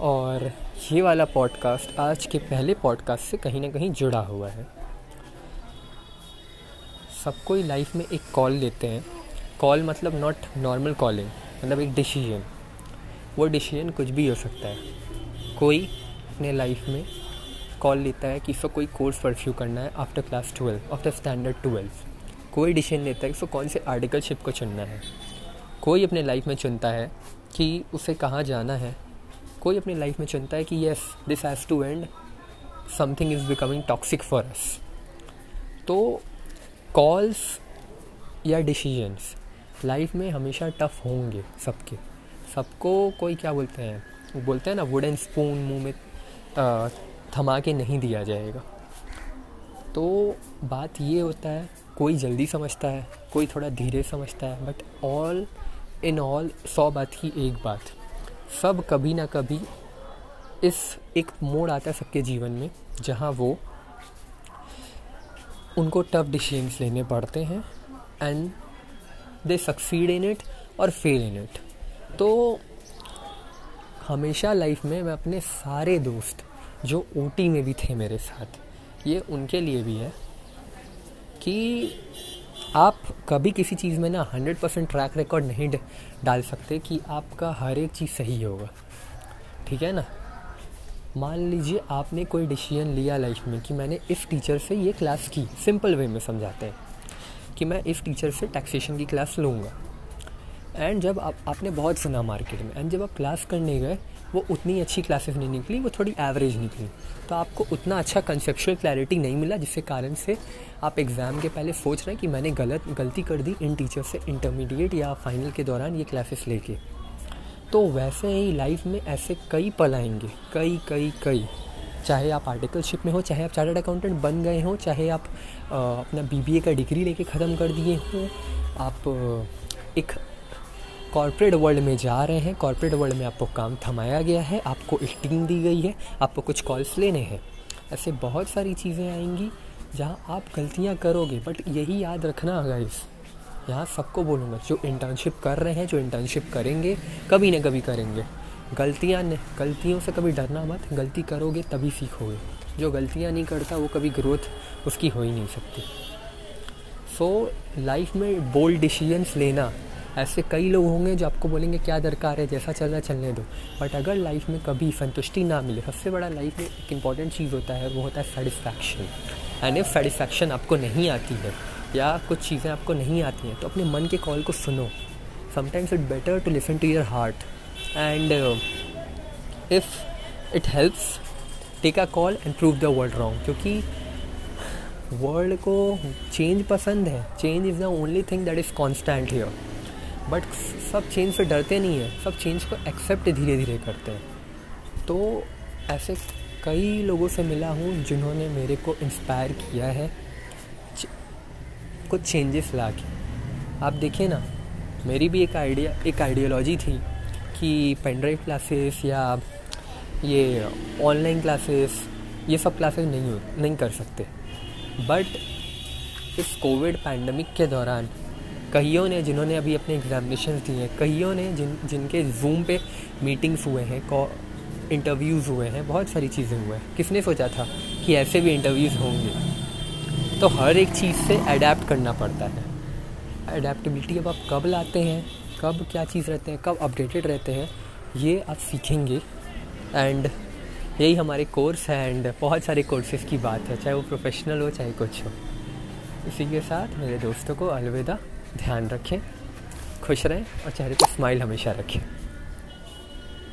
और ये वाला पॉडकास्ट आज के पहले पॉडकास्ट से कहीं ना कहीं जुड़ा हुआ है। सब कोई लाइफ में एक कॉल लेते हैं। कॉल मतलब नॉट नॉर्मल कॉलिंग मतलब एक डिसीज़न वो डिसीज़न कुछ भी हो सकता है। कोई अपने लाइफ में कॉल लेता है कि इसको कोई कोर्स परस्यू करना है after class twelve after standard twelve कोई डिसीज़न लेता है कि इसको कौन से आर्टिकलशिप को चुनना है। कोई अपने लाइफ में चुनता है कि उसे कहाँ जाना है। कोई अपनी लाइफ में चुनता है कि yes this has to end something is becoming toxic for us तो कॉल्स या डिसीजंस लाइफ में हमेशा टफ होंगे सबके. सबको कोई क्या बोलते हैं? वो बोलते हैं ना वुडन स्पून मुँह में थमा के नहीं दिया जाएगा. तो बात ये होता है, कोई जल्दी समझता है, कोई थोड़ा धीरे समझता है बट ऑल इन ऑल सौ बात की एक बात. सब कभी ना कभी इस एक मोड़ आता है सबके जीवन में, जहाँ वो उनको टफ डिसीजंस लेने पड़ते हैं and they succeed in it और फेल इन इट तो हमेशा लाइफ में मैं अपने सारे दोस्त जो ओटी में भी थे मेरे साथ, ये उनके लिए भी है कि आप कभी किसी चीज़ में ना हंड्रेड परसेंट ट्रैक रिकॉर्ड नहीं डाल सकते कि आपका हर एक चीज़ सही होगा। ठीक है ना? मान लीजिए आपने कोई डिसीज़न लिया लाइफ में कि मैंने इस टीचर से ये क्लास की। सिंपल वे में समझाते हैं कि मैं इस टीचर से टैक्सेशन की क्लास लूँगा। एंड जब आप आपने बहुत सुना मार्केट में एंड जब आप क्लास करने गए वो उतनी अच्छी क्लासेस नहीं निकली वो थोड़ी एवरेज निकली। तो आपको उतना अच्छा कंसेप्चुअल क्लैरिटी नहीं मिला जिसके कारण से आप एग्ज़ाम के पहले सोच रहे हैं कि मैंने गलत गलती कर दी इन टीचर से इंटरमीडिएट या फाइनल के दौरान ये क्लासेस लेके। तो वैसे ही लाइफ में ऐसे कई पल आएँगे कई कई कई। चाहे आप आर्टिकलशिप में हो चाहे आप चार्टर्ड अकाउंटेंट बन गए हो चाहे आप आ, अपना बीबीए का डिग्री लेके ख़त्म कर दिए हो आप एक कॉरपोरेट वर्ल्ड में जा रहे हैं। कॉरपोरेट वर्ल्ड में आपको काम थमाया गया है आपको एक टीम दी गई है आपको कुछ कॉल्स लेने हैं। ऐसे बहुत सारी चीज़ें आएँगी जहाँ आप गलतियाँ करोगे। बट यही याद रखना अगर इस यहाँ सबको बोलूँगा जो इंटर्नशिप कर रहे हैं जो इंटर्नशिप करेंगे कभी ना कभी करेंगे। गलतियाँ गलतियों से कभी डरना मत गलती करोगे तभी सीखोगे। जो गलतियाँ नहीं करता वो कभी ग्रोथ उसकी हो ही नहीं सकती। सो so, लाइफ में बोल्ड डिसीजंस लेना ऐसे कई लोग होंगे जो आपको बोलेंगे, क्या दरकार है? जैसा चल रहा चलने दो. बट अगर लाइफ में कभी संतुष्टि ना मिले, सबसे बड़ा लाइफ में एक इंपॉर्टेंट चीज़ होता है, वो होता है सेटिस्फैक्शन एंड इफ़ सेटिस्फैक्शन आपको नहीं आती है, या कुछ चीज़ें आपको नहीं आती हैं तो अपने मन के कॉल को सुनो. Sometimes it better to listen to your heart and if it helps take a call and prove the world wrong क्योंकि वर्ल्ड को चेंज पसंद है. Change is the only thing that is constant here but सब change से डरते नहीं हैं, सब चेंज को एक्सेप्ट धीरे धीरे करते हैं। तो ऐसे कई लोगों से मिला हूँ जिन्होंने मेरे को इंस्पायर किया है कुछ चेंजेस ला के आप देखिए ना, मेरी भी एक आइडिया एक आइडियोलॉजी थी कि पेनड्राइव क्लासेस या ये ऑनलाइन क्लासेस ये सब क्लासेस नहीं हो, नहीं कर सकते। बट इस कोविड पैंडमिक के दौरान कईयों ने जिन्होंने अभी अपने एग्जामिनेशन दिए हैं, कईयों ने जिन, जिनके जूम पे मीटिंग्स हुए हैं इंटरव्यूज़ हुए हैं, बहुत सारी चीज़ें हुए हैं। किसने सोचा था कि ऐसे भी इंटरव्यूज़ होंगे? तो हर एक चीज़ से अडेप्ट करना पड़ता है। अडेप्टबिलिटी अब आप कब लाते हैं, कब क्या चीज़ रहते हैं, कब अपडेटेड रहते हैं, ये आप सीखेंगे। एंड यही हमारे कोर्स है एंड बहुत सारे कोर्सेज़ की बात है, चाहे वो प्रोफेशनल हो, चाहे कुछ हो। इसी के साथ मेरे दोस्तों को अलविदा। ध्यान रखें खुश रहें और चेहरे पर स्माइल हमेशा रखें।